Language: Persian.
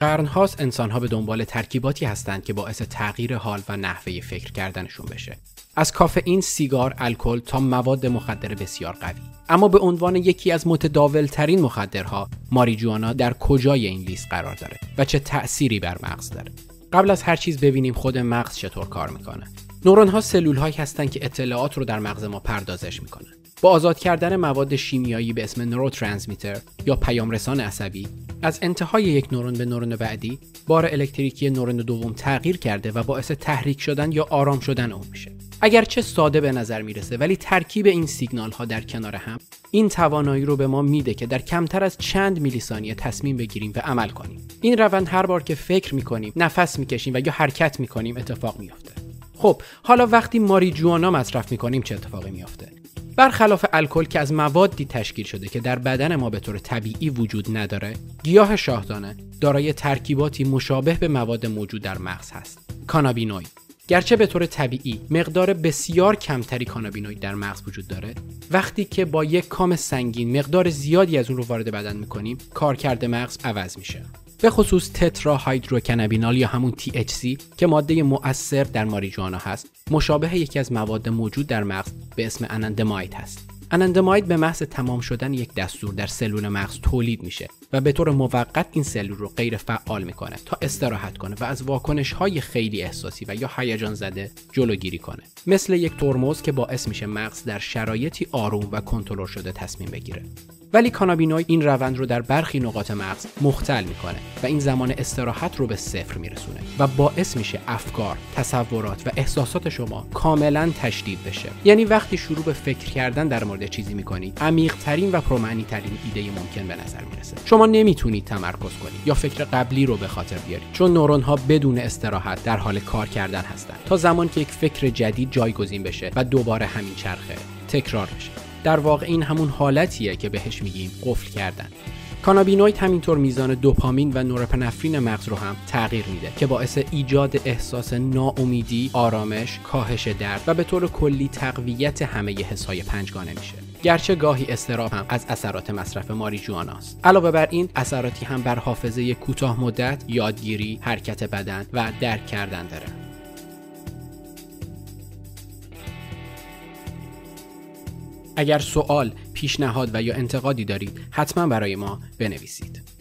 قرنهاست انسانها به دنبال ترکیباتی هستند که باعث تغییر حال و نحوه فکر کردنشون بشه. از کافئین، سیگار، الکل تا مواد مخدر بسیار قوی. اما به عنوان یکی از متداولترین مخدرها، ماریجوانا در کجای این لیست قرار داره و چه تأثیری بر مغز داره؟ قبل از هر چیز ببینیم خود مغز چطور کار می‌کنه. نورون ها سلول هایی هستند که اطلاعات رو در مغز ما پردازش می‌کنن. با آزاد کردن مواد شیمیایی به اسم نوروترانسمیتر یا پیامرسان عصبی از انتهای یک نورون به نورون بعدی بار الکتریکی نورون دوم تغییر کرده و باعث تحریک شدن یا آرام شدن اون میشه اگرچه ساده به نظر می‌رسه ولی ترکیب این سیگنال ها در کنار هم این توانایی رو به ما میده که در کمتر از چند میلی ثانیه تصمیم بگیریم و عمل کنیم. این روند هر بار که فکر می‌کنیم نفس می‌کشیم و یا حرکت می‌کنیم اتفاق میافته. خب حالا وقتی ماریجوانا مصرف می‌کنیم چه اتفاقی میافته؟ برخلاف الکل که از موادی تشکیل شده که در بدن ما به طور طبیعی وجود نداره گیاه شاهدانه دارای ترکیباتی مشابه به مواد موجود در مغز هست. کانابینوید گرچه به طور طبیعی مقدار بسیار کمتری کانابینوید در مغز وجود داره وقتی که با یک کام سنگین مقدار زیادی از اون رو وارد بدن می‌کنیم کارکرد مغز عوض میشه. به خصوص تترا هایدروکنابینال یا همون THC که ماده مؤثر در ماریجوانا هست مشابه یکی از مواد موجود در مغز به اسم انندماید هست. انندماید به محض تمام شدن یک دستور در سلول مغز تولید میشه و به طور موقت این سلول رو غیر فعال می‌کنه تا استراحت کنه و از واکنش های خیلی احساسی و یا هیجان زده جلوگیری کنه. مثل یک ترمز که باعث میشه مغز در شرایطی آروم و کنترل شده تصمیم بگیره. ولی کانابینوید این روند رو در برخی نقاط مغز مختل می‌کنه و این زمان استراحت رو به صفر میرسونه و باعث میشه افکار، تصورات و احساسات شما کاملا تشدید بشه. یعنی وقتی شروع به فکر کردن در مورد چیزی می‌کنید عمیق ترین و پرمعنی ترین ایده ممکن به نظر می‌رسه. شما نمی‌تونید تمرکز کنید یا فکر قبلی رو به خاطر بیارید چون نورون ها بدون استراحت در حال کار کردن هستند تا زمان که یک فکر جدید جایگزین بشه و دوباره همین چرخه تکرار بشه. در واقع این همون حالتیه که بهش میگیم قفل کردن کانابینوید همینطور میزان دوپامین و نورپنفرین مغز رو هم تغییر میده که باعث ایجاد احساس ناامیدی، آرامش، کاهش درد و به طور کلی تقویت همه حسای پنجگانه میشه. گرچه گاهی استراب هم از اثرات مصرف ماریجوانا است. علاوه بر این اثراتی هم بر حافظه کوتاه مدت، یادگیری، حرکت بدن و درک کردن داره. اگر سوال، پیشنهاد و یا انتقادی دارید حتما برای ما بنویسید.